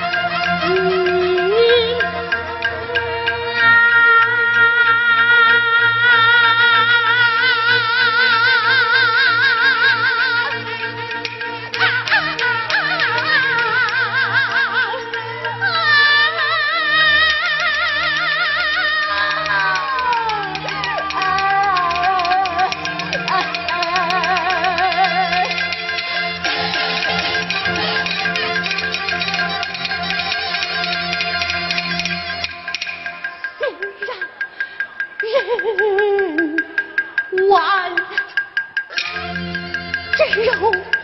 Thank you. 真肉让人。